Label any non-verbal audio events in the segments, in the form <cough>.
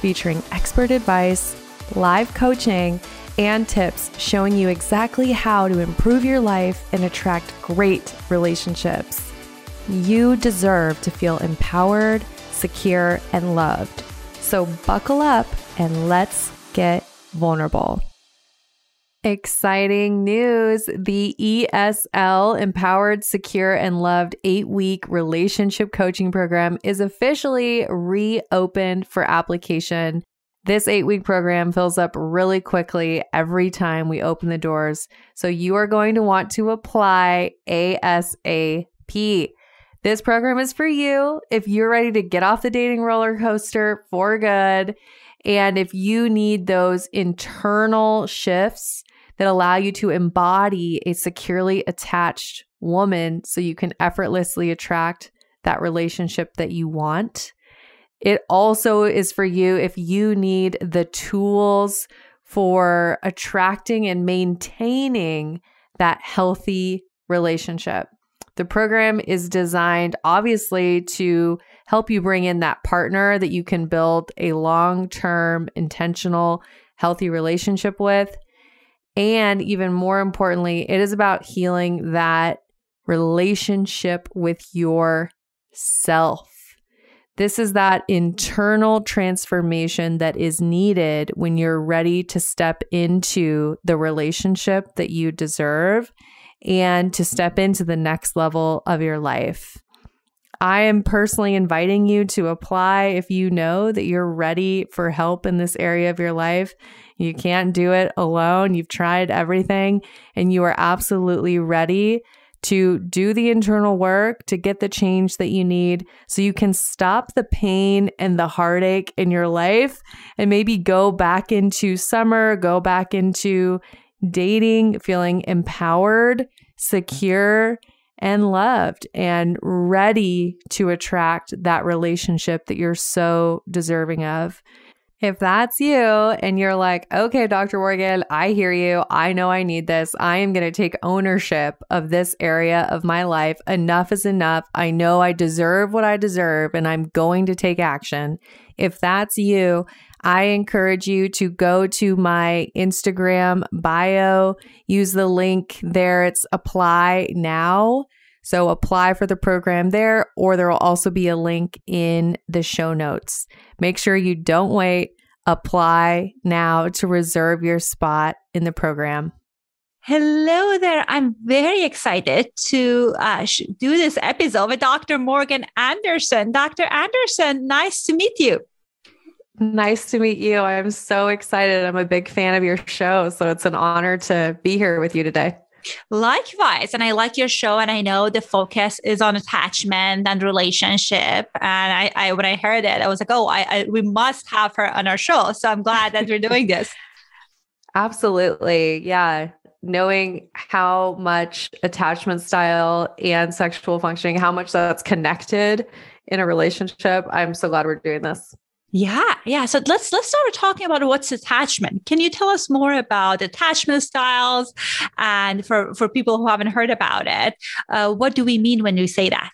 featuring expert advice, live coaching, and tips showing you exactly how to improve your life and attract great relationships. You deserve to feel empowered, secure, and loved. So buckle up and let's get vulnerable. Exciting news. The ESL Empowered, Secure, and Loved eight week relationship coaching program is officially reopened for application. This eight week program fills up really quickly every time we open the doors. So you are going to want to apply ASAP. This program is for you if you're ready to get off the dating roller coaster for good. And if you need those internal shifts that allow you to embody a securely attached woman so you can effortlessly attract that relationship that you want. It also is for you if you need the tools for attracting and maintaining that healthy relationship. The program is designed, obviously, to help you bring in that partner that you can build a long term, intentional, healthy relationship with. And even more importantly, it is about healing that relationship with yourself. This is that internal transformation that is needed when you're ready to step into the relationship that you deserve and to step into the next level of your life. I am personally inviting you to apply if you know that you're ready for help in this area of your life. You can't do it alone. You've tried everything and you are absolutely ready to do the internal work to get the change that you need so you can stop the pain and the heartache in your life and maybe go back into summer, go back into dating, feeling empowered, secure, and loved and ready to attract that relationship that you're so deserving of. If that's you and you're like, okay, Dr. Morgan, I hear you. I know I need this. I am going to take ownership of this area of my life. Enough is enough. I know I deserve what I deserve and I'm going to take action. If that's you, I encourage you to go to my Instagram bio, use the link there. It's apply now. So apply for the program there, or there will also be a link in the show notes. Make sure you don't wait. Apply now to reserve your spot in the program. Hello there. I'm very excited to uh, do this episode with Dr. Morgan Anderson. Dr. Anderson, nice to meet you. Nice to meet you. I'm so excited. I'm a big fan of your show. So it's an honor to be here with you today. Likewise. And I like your show. And I know the focus is on attachment and relationship. And I, I when I heard it, I was like, oh, I, I we must have her on our show. So I'm glad that we're doing this. <laughs> Absolutely. Yeah. Knowing how much attachment style and sexual functioning, how much that's connected in a relationship. I'm so glad we're doing this. Yeah, yeah. So let's let's start talking about what's attachment. Can you tell us more about attachment styles, and for for people who haven't heard about it, uh, what do we mean when we say that?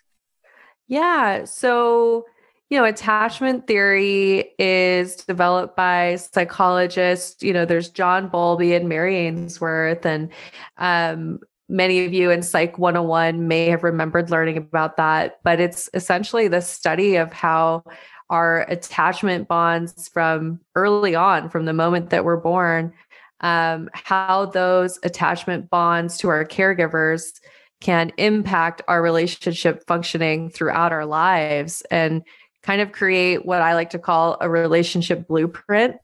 Yeah. So you know, attachment theory is developed by psychologists. You know, there's John Bowlby and Mary Ainsworth, and um, many of you in Psych 101 may have remembered learning about that. But it's essentially the study of how our attachment bonds from early on, from the moment that we're born, um, how those attachment bonds to our caregivers can impact our relationship functioning throughout our lives and kind of create what I like to call a relationship blueprint.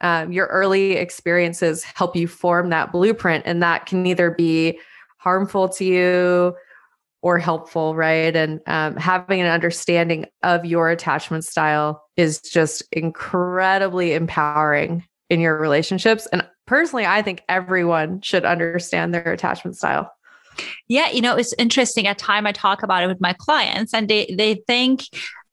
Um, your early experiences help you form that blueprint, and that can either be harmful to you or helpful, right? And um, having an understanding of your attachment style is just incredibly empowering in your relationships. And personally, I think everyone should understand their attachment style. Yeah, you know, it's interesting. At time I talk about it with my clients, and they they think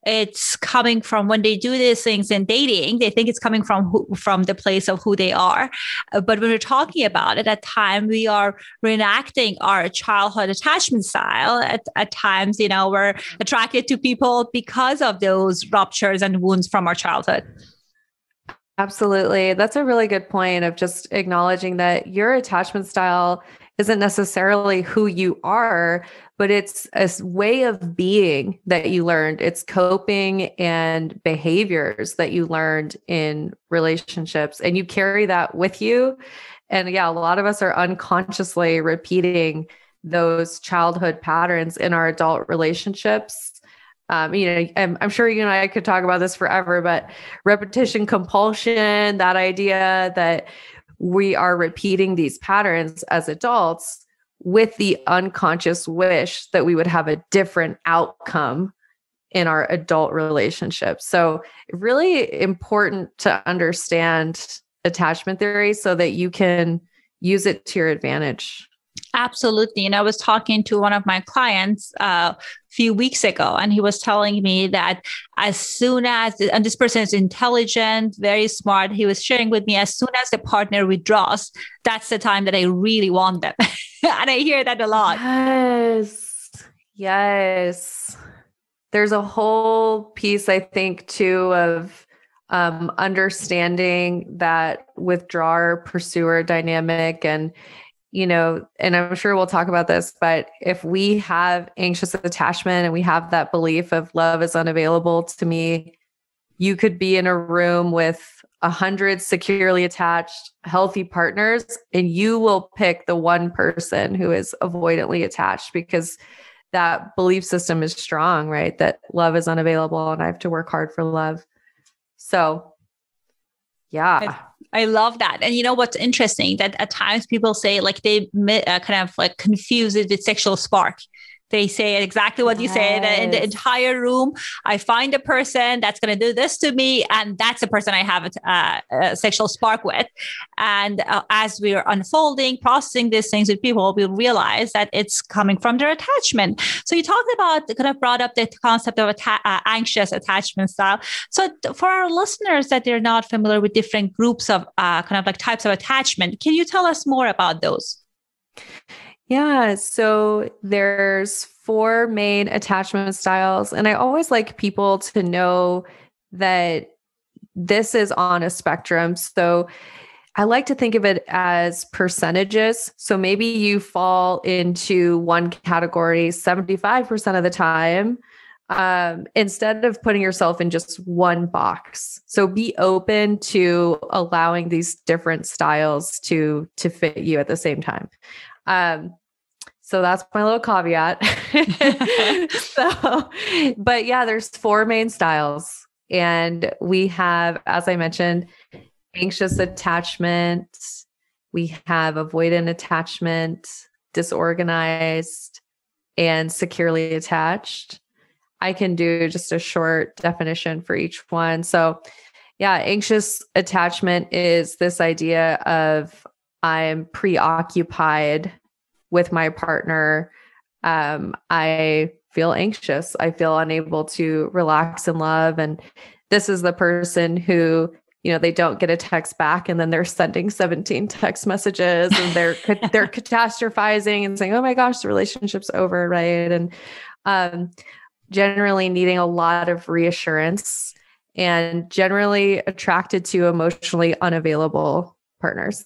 it's coming from when they do these things in dating they think it's coming from who, from the place of who they are uh, but when we're talking about it at time we are reenacting our childhood attachment style at, at times you know we're attracted to people because of those ruptures and wounds from our childhood Absolutely. That's a really good point of just acknowledging that your attachment style isn't necessarily who you are, but it's a way of being that you learned. It's coping and behaviors that you learned in relationships, and you carry that with you. And yeah, a lot of us are unconsciously repeating those childhood patterns in our adult relationships. Um, you know, I'm, I'm sure you and I could talk about this forever, but repetition compulsion, that idea that we are repeating these patterns as adults with the unconscious wish that we would have a different outcome in our adult relationships. So, really important to understand attachment theory so that you can use it to your advantage. Absolutely. And I was talking to one of my clients uh, a few weeks ago, and he was telling me that as soon as, and this person is intelligent, very smart, he was sharing with me, as soon as the partner withdraws, that's the time that I really want them. <laughs> and I hear that a lot. Yes. Yes. There's a whole piece, I think, too, of um, understanding that withdrawer pursuer dynamic and you know, and I'm sure we'll talk about this, but if we have anxious attachment and we have that belief of love is unavailable to me, you could be in a room with a hundred securely attached, healthy partners, and you will pick the one person who is avoidantly attached because that belief system is strong, right? That love is unavailable and I have to work hard for love. So, yeah. I love that. And you know what's interesting that at times people say like they uh, kind of like confuse it with sexual spark. They say exactly what you said in the entire room. I find a person that's going to do this to me, and that's the person I have a, uh, a sexual spark with. And uh, as we're unfolding, processing these things with people, we realize that it's coming from their attachment. So you talked about, kind of brought up the concept of atta- uh, anxious attachment style. So for our listeners that they're not familiar with different groups of uh, kind of like types of attachment, can you tell us more about those? Yeah. So there's four main attachment styles. And I always like people to know that this is on a spectrum. So I like to think of it as percentages. So maybe you fall into one category 75% of the time um, instead of putting yourself in just one box. So be open to allowing these different styles to to fit you at the same time. Um, so that's my little caveat. <laughs> <laughs> so, but yeah, there's four main styles. And we have, as I mentioned, anxious attachment, we have avoidant attachment, disorganized, and securely attached. I can do just a short definition for each one. So, yeah, anxious attachment is this idea of I'm preoccupied with my partner. Um, I feel anxious. I feel unable to relax and love. And this is the person who, you know, they don't get a text back and then they're sending 17 text messages and they're <laughs> they're catastrophizing and saying, "Oh my gosh, the relationship's over," right? And um, generally needing a lot of reassurance and generally attracted to emotionally unavailable partners.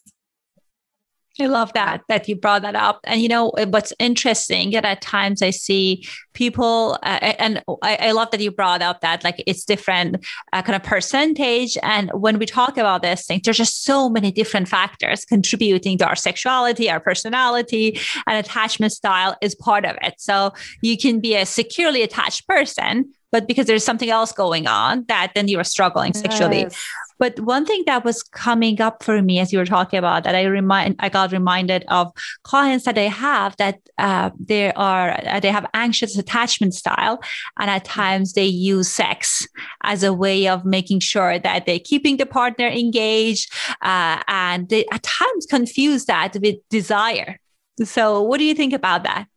I love that that you brought that up. And you know what's interesting that at times I see people, uh, and I, I, love that you brought up that like it's different uh, kind of percentage. And when we talk about this thing, there's just so many different factors contributing to our sexuality, our personality, and attachment style is part of it. So you can be a securely attached person but because there's something else going on that then you're struggling yes. But one thing that was coming up for me as you were talking about that I remind I got reminded of clients that I have that uh, they are uh, they have anxious attachment style, and at times they use sex as a way of making sure that they're keeping the partner engaged, uh, and they at times confuse that with desire. So, what do you think about that?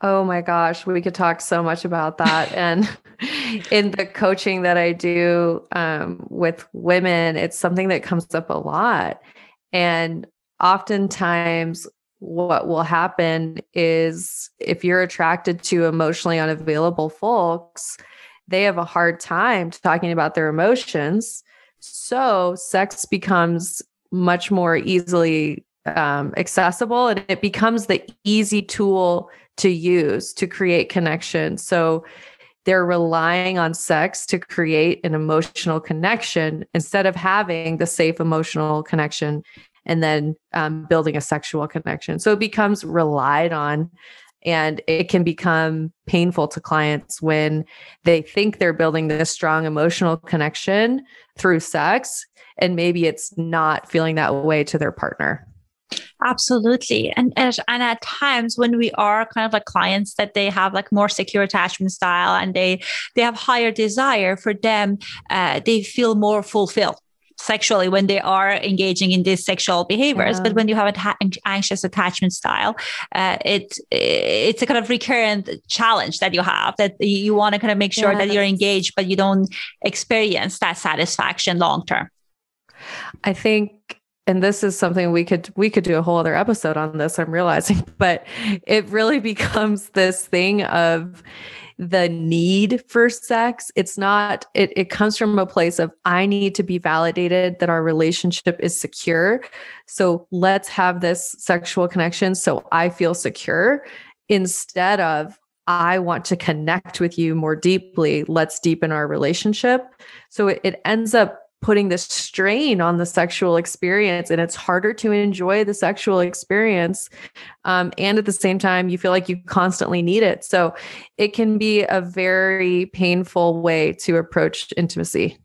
Oh my gosh, we could talk so much about that. and in the coaching that I do um, with women, it's something that comes up a lot. And oftentimes, what will happen is if you're attracted to emotionally unavailable folks, they have a hard time talking about their emotions. So, sex becomes much more easily um, accessible and it becomes the easy tool to use to create connection. So they're relying on sex to create an emotional connection instead of having the safe emotional connection and then um, building a sexual connection. So it becomes relied on. And it can become painful to clients when they think they're building this strong emotional connection through sex, and maybe it's not feeling that way to their partner. Absolutely. And, and and at times when we are kind of like clients that they have like more secure attachment style and they they have higher desire for them, uh, they feel more fulfilled sexually when they are engaging in these sexual behaviors yeah. but when you have an anxious attachment style uh, it it's a kind of recurrent challenge that you have that you want to kind of make sure that you're engaged but you don't experience that satisfaction long term i think and this is something we could we could do a whole other episode on this i'm realizing <laughs> but it really <laughs> becomes this thing of the need for sex it's not it, it comes from a place of i need to be validated that our relationship is secure so let's have this sexual connection so i feel secure instead of I want to connect with you more deeply. Let's deepen our relationship. So it, it ends up putting this strain on the sexual experience and it's harder to enjoy the sexual experience um, and at the same time you feel like you constantly need it so it can be a very painful way to approach intimacy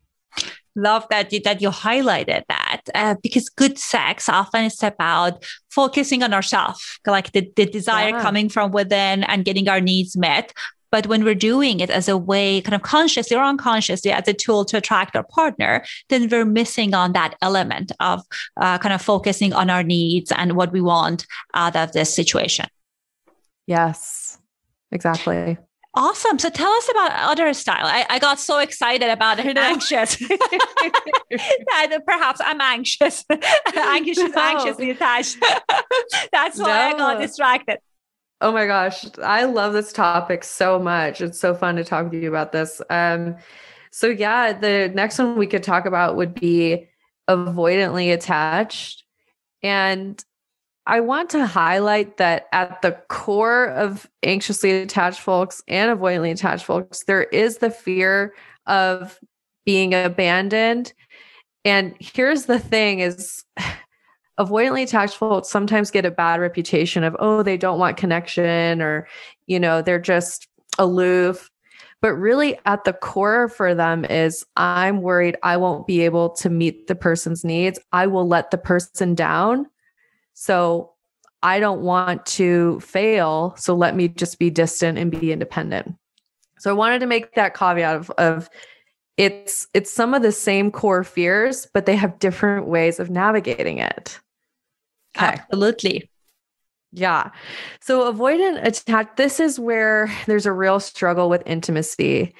love that you, that you highlighted that uh, because good sex often is about focusing on ourselves like the, the desire yeah. coming from within and getting our needs met but when we're doing it as a way, kind of consciously or unconsciously, as a tool to attract our partner, then we're missing on that element of uh, kind of focusing on our needs and what we want out of this situation. Yes, exactly. Awesome. So tell us about other style. I, I got so excited about it, anxious. <laughs> <laughs> that perhaps I'm anxious. <laughs> anxious, no. anxiously attached. That's why no. I got distracted. Oh my gosh, I love this topic so much. It's so fun to talk to you about this. Um, so yeah, the next one we could talk about would be avoidantly attached. And I want to highlight that at the core of anxiously attached folks and avoidantly attached folks, there is the fear of being abandoned. And here's the thing is avoidantly attached folks sometimes get a bad reputation of oh they don't want connection or you know they're just aloof. But really at the core for them is i'm worried i won't be able to meet the person's needs. I will let the person down. So i don't want to fail. So let me just be distant and be independent. So i wanted to make that caveat of, of it's it's some of the same core fears but they have different ways of navigating it. Absolutely. Yeah. So avoidant attach this is where there's a real struggle with intimacy.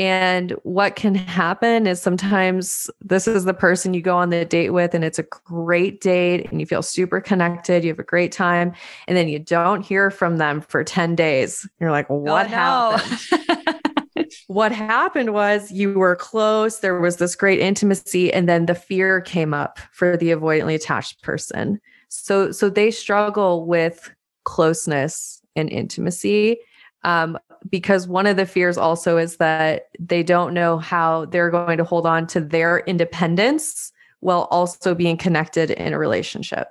And what can happen is sometimes this is the person you go on the date with, and it's a great date, and you feel super connected. You have a great time. And then you don't hear from them for 10 days. You're like, oh, what oh, no. happened? <laughs> what happened was you were close, there was this great intimacy, and then the fear came up for the avoidantly attached person. So so they struggle with closeness and intimacy um, because one of the fears also is that they don't know how they're going to hold on to their independence while also being connected in a relationship.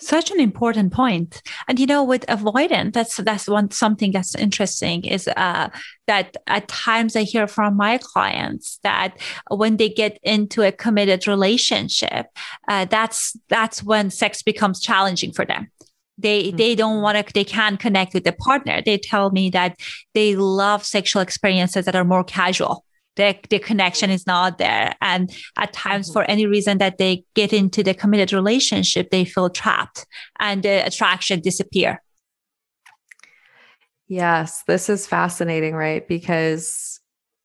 Such an important point. And you know with avoidant that's that's one something that's interesting is uh, that at times i hear from my clients that when they get into a committed relationship uh, that's that's when sex becomes challenging for them. They mm-hmm. they don't want to they can't connect with the partner. They tell me that they love sexual experiences that are more casual the, the connection is not there. And at times, mm-hmm. for any reason that they get into the committed relationship, they feel trapped and the attraction disappear. Yes, this is fascinating, right? Because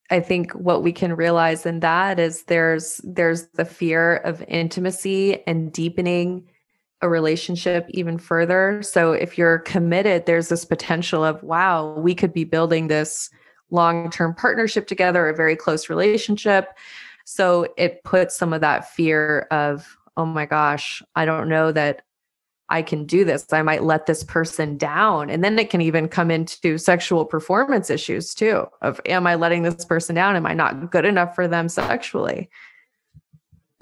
I think what we can realize in that is there's there's the fear of intimacy and deepening a relationship even further. So if you're committed, there's this potential of wow, we could be building this long term partnership together, a very close relationship. So it puts some of that fear of, oh my gosh, I don't know that I can do this. I might let this person down. And then it can even come into sexual performance issues too of am I letting this person down? Am I not good enough for them sexually?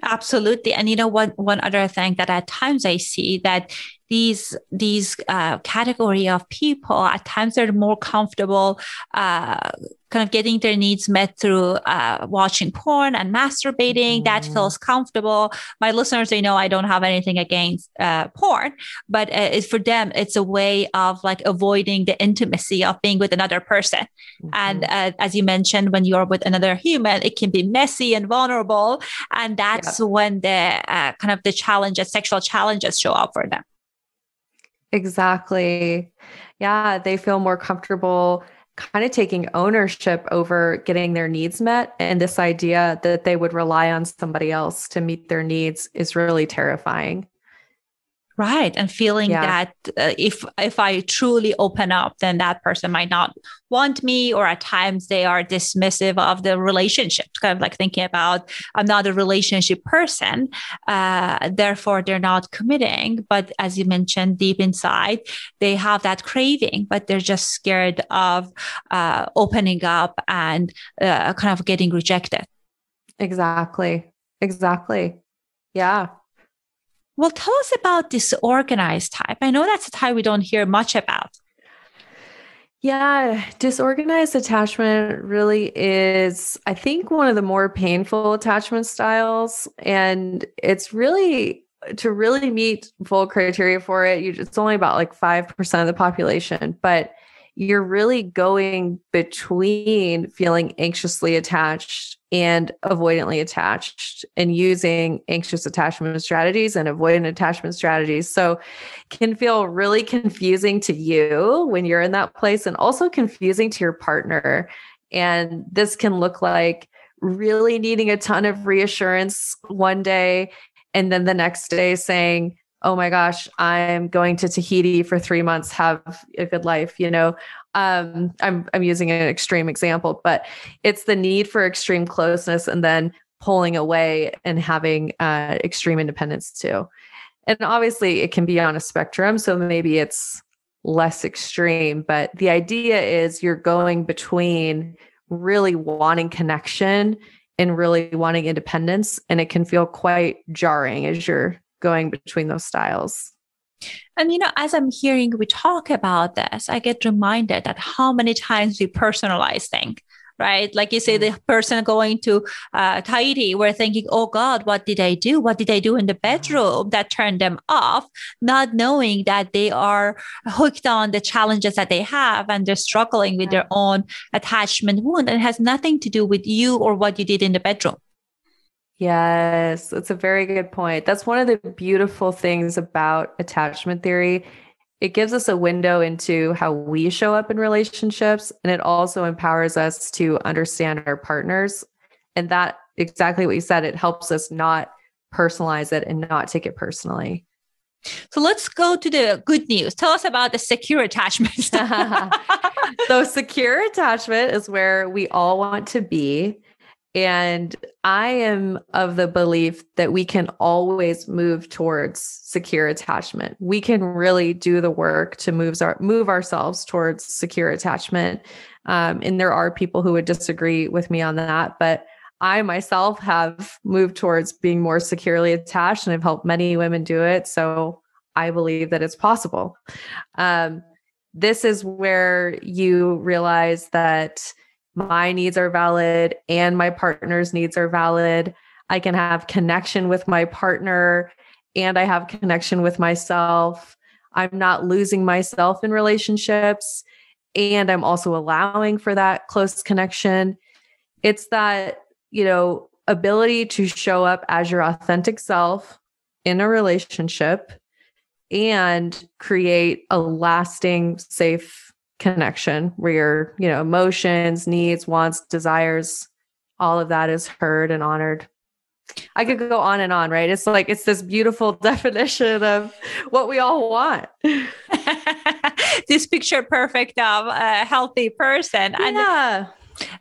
Absolutely. And you know one one other thing that at times I see that these these uh, category of people at times they're more comfortable uh, kind of getting their needs met through uh, watching porn and masturbating mm-hmm. that feels comfortable my listeners they know i don't have anything against uh, porn but uh, it's for them it's a way of like avoiding the intimacy of being with another person mm-hmm. and uh, as you mentioned when you're with another human it can be messy and vulnerable and that's yeah. when the kind of the challenges sexual challenges show up for them Exactly. Yeah, they feel more comfortable kind of taking ownership over getting their needs met. And this idea that they would rely on somebody else to meet their needs is really terrifying right and feeling yeah. that uh, if if i truly open up then that person might not want me or at times they are dismissive of the relationship kind of like thinking about i'm not a relationship person uh, therefore they're not committing. But as you mentioned deep inside they have that craving but they're just scared of uh, opening up and uh, kind of getting rejected. Exactly. Exactly. Yeah well, tell us about disorganized type. I know that's a type we don't hear much about. Yeah, disorganized attachment really is, I think, one of the more painful attachment styles. And it's really to really meet full criteria for it, you, it's only about like 5% of the population. But you're really going between feeling anxiously attached and avoidantly attached and using anxious attachment strategies and avoidant attachment strategies. So can feel really confusing to you when you're in that place and also confusing to your partner. And this can look like really needing a ton of reassurance one day and then the next day saying, oh my gosh, I'm going to Tahiti for three months, have a good life, you know. Um, I'm I'm using an extreme example, but it's the need for extreme closeness and then pulling away and having uh, extreme independence too. And obviously, it can be on a spectrum. So maybe it's less extreme, but the idea is you're going between really wanting connection and really wanting independence. And it can feel quite jarring as you're going between those styles. And you know, as I'm hearing we talk about this, I get reminded that how many times we personalize things, right? Like you say, the mm. person going to uh, Tahiti, we're thinking, oh God, what did I do? What did I do in the bedroom that turned them off? Not knowing that they are hooked on the challenges that they have and they're struggling with their own attachment wound and has nothing to do with you or what you did in the bedroom. Yes, that's a very good point. That's one of the beautiful things about attachment theory. It gives us a window into how we show up in relationships, and it also empowers us to understand our partners. And that exactly what you said, it helps us not personalize it and not take it personally. So let's go to the good news. Tell us about the secure attachment. <laughs> so, secure attachment is where we all want to be. And I am of the belief that we can always move towards secure attachment. We can really do the work to move, our, move ourselves towards secure attachment. Um, and there are people who would disagree with me on that, but I myself have moved towards being more securely attached and I've helped many women do it. So I believe that it's possible. Um, this is where you realize that my needs are valid and my partner's needs are valid. I can have connection with my partner and I have connection with myself. I'm not losing myself in relationships and I'm also allowing for that close connection. It's that, you know, ability to show up as your authentic self in a relationship and create a lasting, safe connection where your, you know, emotions, needs, wants, desires, all of that is heard and honored. I could go on and on, right? It's like it's this beautiful <laughs> definition of what we all want. <laughs> this picture perfect of a healthy person. Yeah. And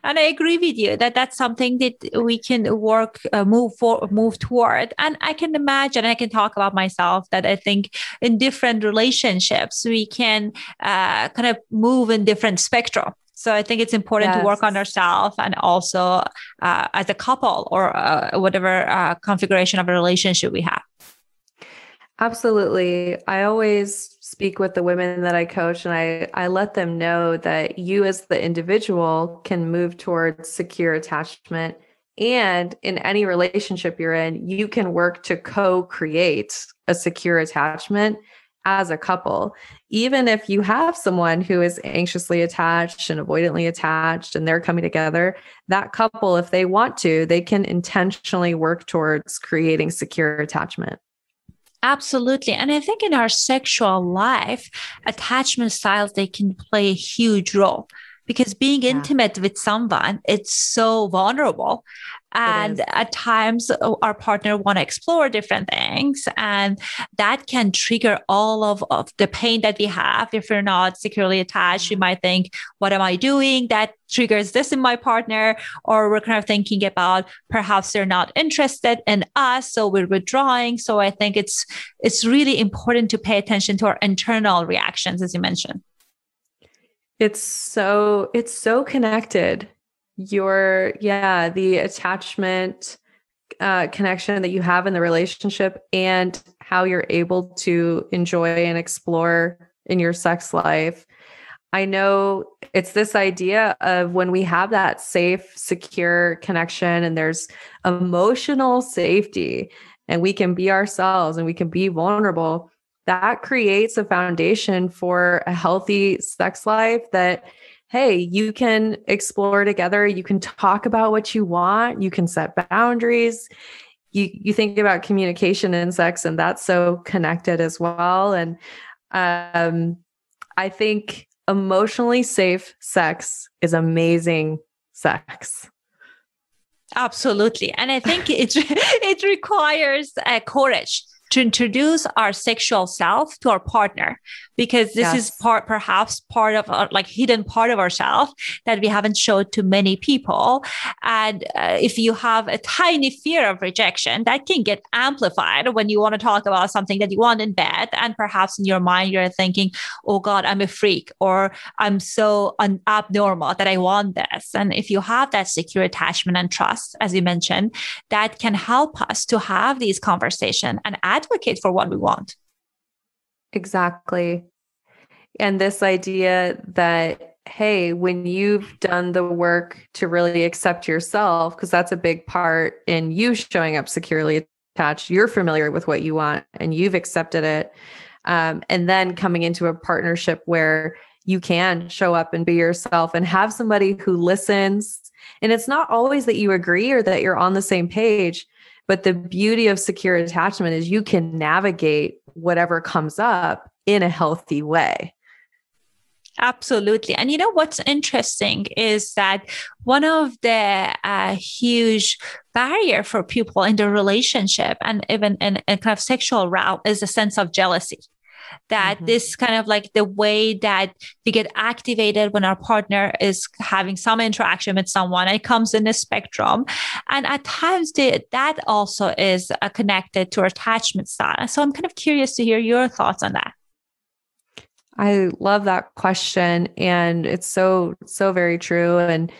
and I agree with you that that's something that we can work, uh, move for, move toward. And I can imagine, I can talk about myself that I think in different relationships we can uh, kind of move in different spectrum. So I think it's important yes. to work on ourselves and also uh, as a couple or uh, whatever uh, configuration of a relationship we have. Absolutely. I always speak with the women that I coach and I, I let them know that you as the individual can move towards secure attachment. And in any relationship you're in, you can work to co create a secure attachment as a couple. Even if you have someone who is anxiously attached and avoidantly attached and they're coming together, that couple, if they want to, they can intentionally work towards creating secure attachment. Absolutely. And I think in our sexual life, attachment styles, they can play a huge role because being yeah. intimate with someone, it's so vulnerable and at times uh, our partner want to explore different things and that can trigger all of, of the pain that we have. If we're not securely attached you mm-hmm. might think what am i doing? That triggers this in my partner or we're kind of thinking about perhaps they're not interested in us so we're withdrawing. So i think it's it's really important to pay attention to our internal reactions as you mentioned. It's so it's so connected your yeah the attachment uh, connection that you have in the relationship and how you're able to enjoy and explore in your sex life. I know it's this idea of when we have that safe secure connection and there's emotional safety and we can be ourselves and we can be vulnerable that creates a foundation for a healthy sex life that hey, you can explore together. You can talk about what you want. You can set boundaries. You, you think about communication and sex, and that's so connected as well. And um, I think emotionally safe sex is amazing sex. Absolutely. And I think it, <laughs> it requires uh, courage to introduce our sexual self to our partner because this yes. is part perhaps part of our, like hidden part of ourselves that we haven't showed to many people and uh, if you have a tiny fear of rejection that can get amplified when you want to talk about something that you want in bed and perhaps in your mind you're thinking oh god i'm a freak or i'm so un- abnormal that i want this and if you have that secure attachment and trust as you mentioned that can help us to have these conversations and advocate for what we want Exactly. And this idea that, hey, when you've done the work to really accept yourself, because that's a big part in you showing up securely attached, you're familiar with what you want and you've accepted it. Um, and then coming into a partnership where you can show up and be yourself and have somebody who listens. And it's not always that you agree or that you're on the same page, but the beauty of secure attachment is you can navigate whatever comes up in a healthy way. Absolutely. And you know what's interesting is that one of the uh, huge barrier for people in the relationship and even in a kind of sexual route is a sense of jealousy that mm-hmm. this kind of like the way that we get activated when our partner is having some interaction with someone it comes in a spectrum and at times the, that also is uh, connected to our attachment style so i'm kind of curious to hear your thoughts on that I love that question. And it's so, so very true. And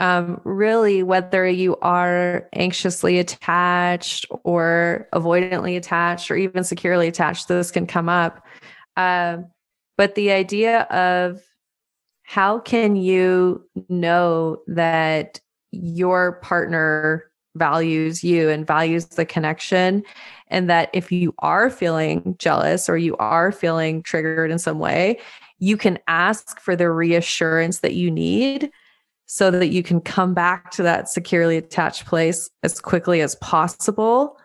um, really, whether you are anxiously attached or avoidantly attached or even securely attached, this can come up. Uh, but the idea of how can you know that your partner values you and values the connection? And that if you are feeling jealous or you are feeling triggered in some way you can ask for the reassurance that you need so that you can come back to that securely attached place as quickly as possible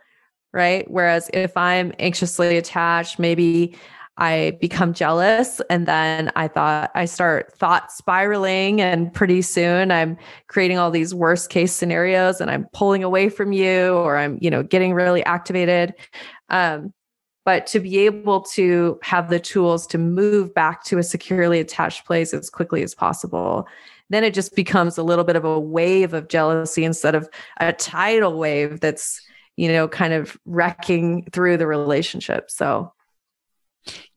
right? Whereas if i'm anxiously attached maybe I become jealous and then I thought I start thought spiraling and pretty soon I'm creating all these worst case scenarios and I'm pulling away from you or I'm, you know, getting really activated. Um, but to be able to have the tools to move back to a securely attached place as quickly as possible then it just becomes a little bit of a wave of jealousy instead of a tidal wave that's you know kind of wrecking through the relationship so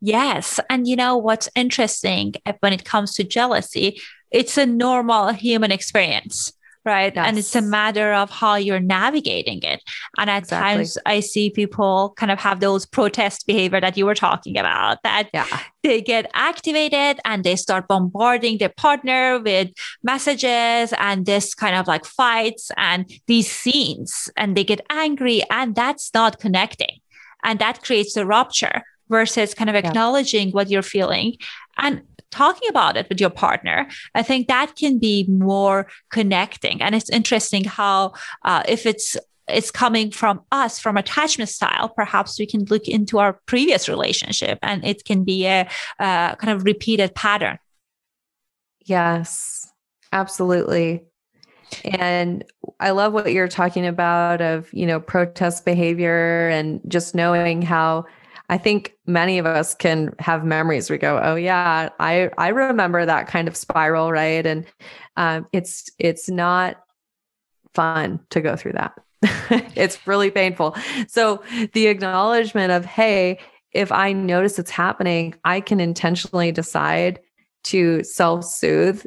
Yes. And you know what's interesting eh, when it comes to jealousy, it's a normal human experience. Right. Yes. And it's a matter of how you're navigating it. And at exactly. times I see people kind of have those protest behavior that you were talking about that yeah. they get activated and they start bombarding their partner with messages and this kind of like fights and these scenes and they get angry and that's not connecting. And that creates a rupture versus kind of acknowledging yeah. what you're feeling and talking about it with your partner. I think that can be more connecting. And it's interesting how uh, if it's it's coming from us from attachment style perhaps we can look into our previous relationship and it can be a, a kind of repeated pattern. Yes absolutely. And i love what you're talking about of you know protest behavior and just knowing how I think many of us can have memories. We go, oh yeah, I I remember that kind of spiral, right? And um, it's it's not fun to go through that. <laughs> it's really painful. So the acknowledgement of, hey, if I notice it's happening, I can intentionally decide to self soothe.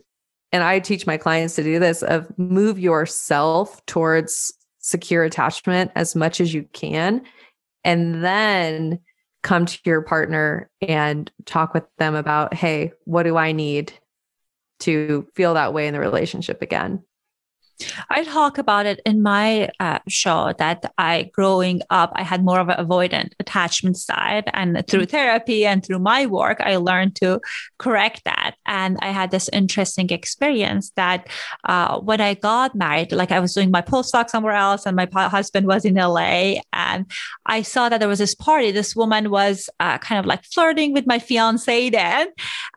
And I teach my clients to do this of move yourself towards secure attachment as much as you can. And then come to your partner and talk with them about, hey, what do I need to feel that way in the relationship again? I talk about it in my uh, show that I, growing up, I had more of an avoidant attachment side. And through mm-hmm. therapy and through my work, I learned to correct that. And I had this interesting experience that uh, when I got married, like I was doing my postdoc somewhere else and my husband was in LA. And I saw that there was this party. This woman was uh, kind of like flirting with my fiance then.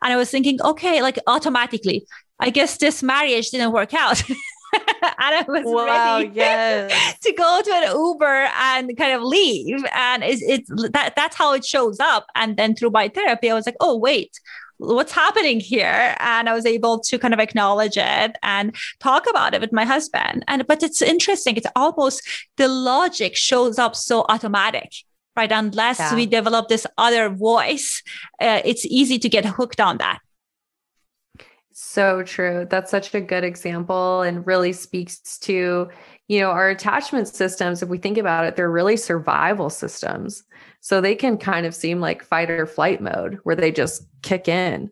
And I was thinking, okay, like automatically, I guess this marriage didn't work out. <laughs> <laughs> and I was wow, ready yes. <laughs> to go to an Uber and kind of leave. And it's, it's that that's how it shows up. And then through my therapy, I was like, oh wait, what's happening here and i was able to kind of acknowledge it and talk about it with my husband and but it's interesting it's almost the logic shows up so automatic right unless yeah. we develop this other voice uh, it's easy to get hooked on that so true. That's such a good example and really speaks to, you know, our attachment systems. If we think about it, they're really survival systems. So they can kind of seem like fight or flight mode where they just kick in.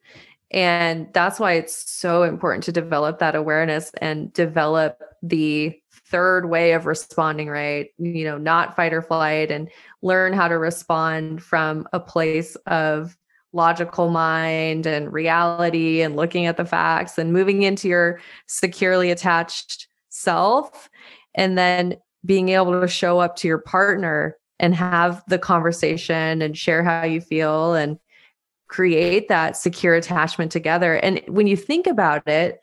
And that's why it's so important to develop that awareness and develop the third way of responding, right? You know, not fight or flight and learn how to respond from a place of logical mind and reality and looking at the facts and moving into your securely attached self. And then being able to show up to your partner and have the conversation and share how you feel and create that secure attachment together. And when you think about it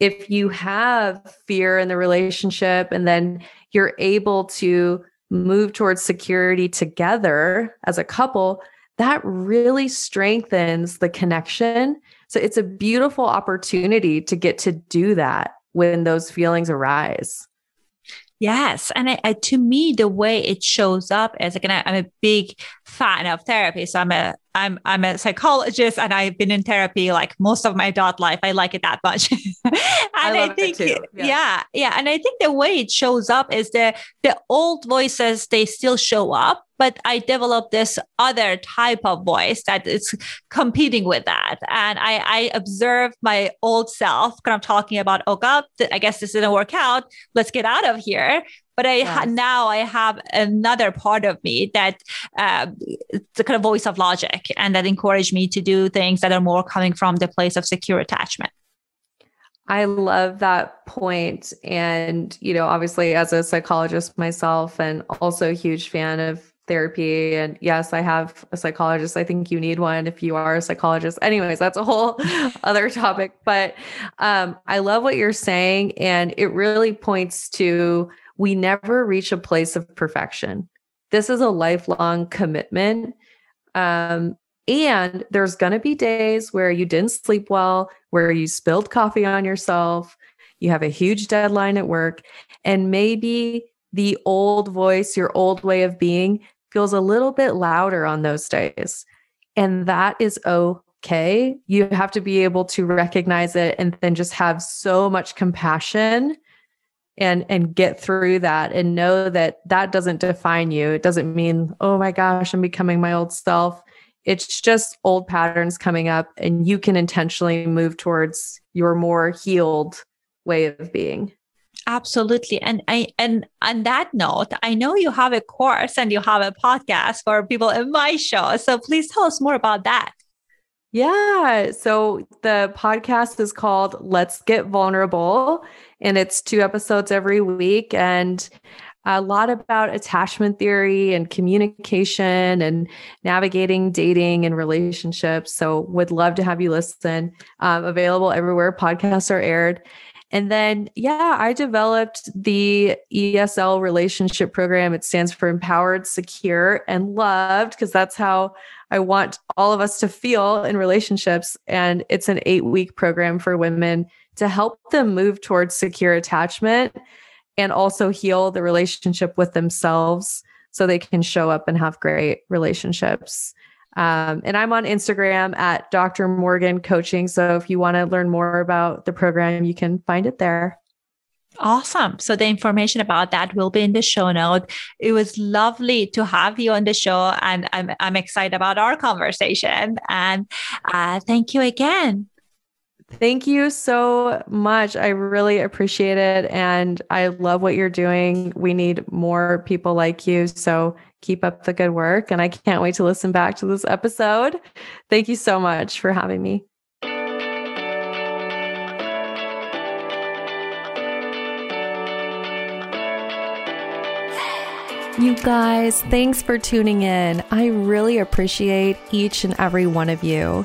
if you have fear in the relationship and then you're able to move towards security together as a couple that really strengthens the connection. So it's a beautiful opportunity to get to do that when those feelings arise. Yes. And I, I, to me, the way it shows up is like, I'm a big fan of therapy. So I'm a I'm I'm a psychologist and I've been in therapy like most of my adult life. I like it that much. <laughs> and I, I think yeah. yeah, yeah. And I think the way it shows up is the the old voices, they still show up, but I developed this other type of voice that is competing with that. And I, I observe my old self kind of talking about, oh God, I guess this didn't work out. Let's get out of here. But I yes. now I have another part of me that uh, the kind of voice of logic and that encouraged me to do things that are more coming from the place of secure attachment. I love that point. And, you know, obviously, as a psychologist myself, and also a huge fan of therapy. And yes, I have a psychologist. I think you need one if you are a psychologist. Anyways, that's a whole <laughs> other topic. But um, I love what you're saying. And it really points to we never reach a place of perfection. This is a lifelong commitment. Um, and there's going to be days where you didn't sleep well, where you spilled coffee on yourself, you have a huge deadline at work, and maybe the old voice, your old way of being feels a little bit louder on those days. And that is okay. You have to be able to recognize it and then just have so much compassion and and get through that and know that that doesn't define you. It doesn't mean, "Oh my gosh, I'm becoming my old self." It's just old patterns coming up and you can intentionally move towards your more healed way of being. Absolutely. And I and on that note, I know you have a course and you have a podcast for people in my show. So please tell us more about that. Yeah. So the podcast is called Let's Get Vulnerable, and it's two episodes every week and a lot about attachment theory and communication and navigating dating and relationships. So would love to have you listen. Um, available everywhere podcasts are aired. And then, yeah, I developed the ESL relationship program. It stands for Empowered, Secure, and Loved, because that's how I want all of us to feel in relationships. And it's an eight week program for women to help them move towards secure attachment and also heal the relationship with themselves so they can show up and have great relationships. Um, and I'm on Instagram at Dr. Morgan Coaching. So if you want to learn more about the program, you can find it there. Awesome. So the information about that will be in the show note. It was lovely to have you on the show, and I'm, I'm excited about our conversation. And uh, thank you again. Thank you so much. I really appreciate it. And I love what you're doing. We need more people like you. So keep up the good work. And I can't wait to listen back to this episode. Thank you so much for having me. You guys, thanks for tuning in. I really appreciate each and every one of you.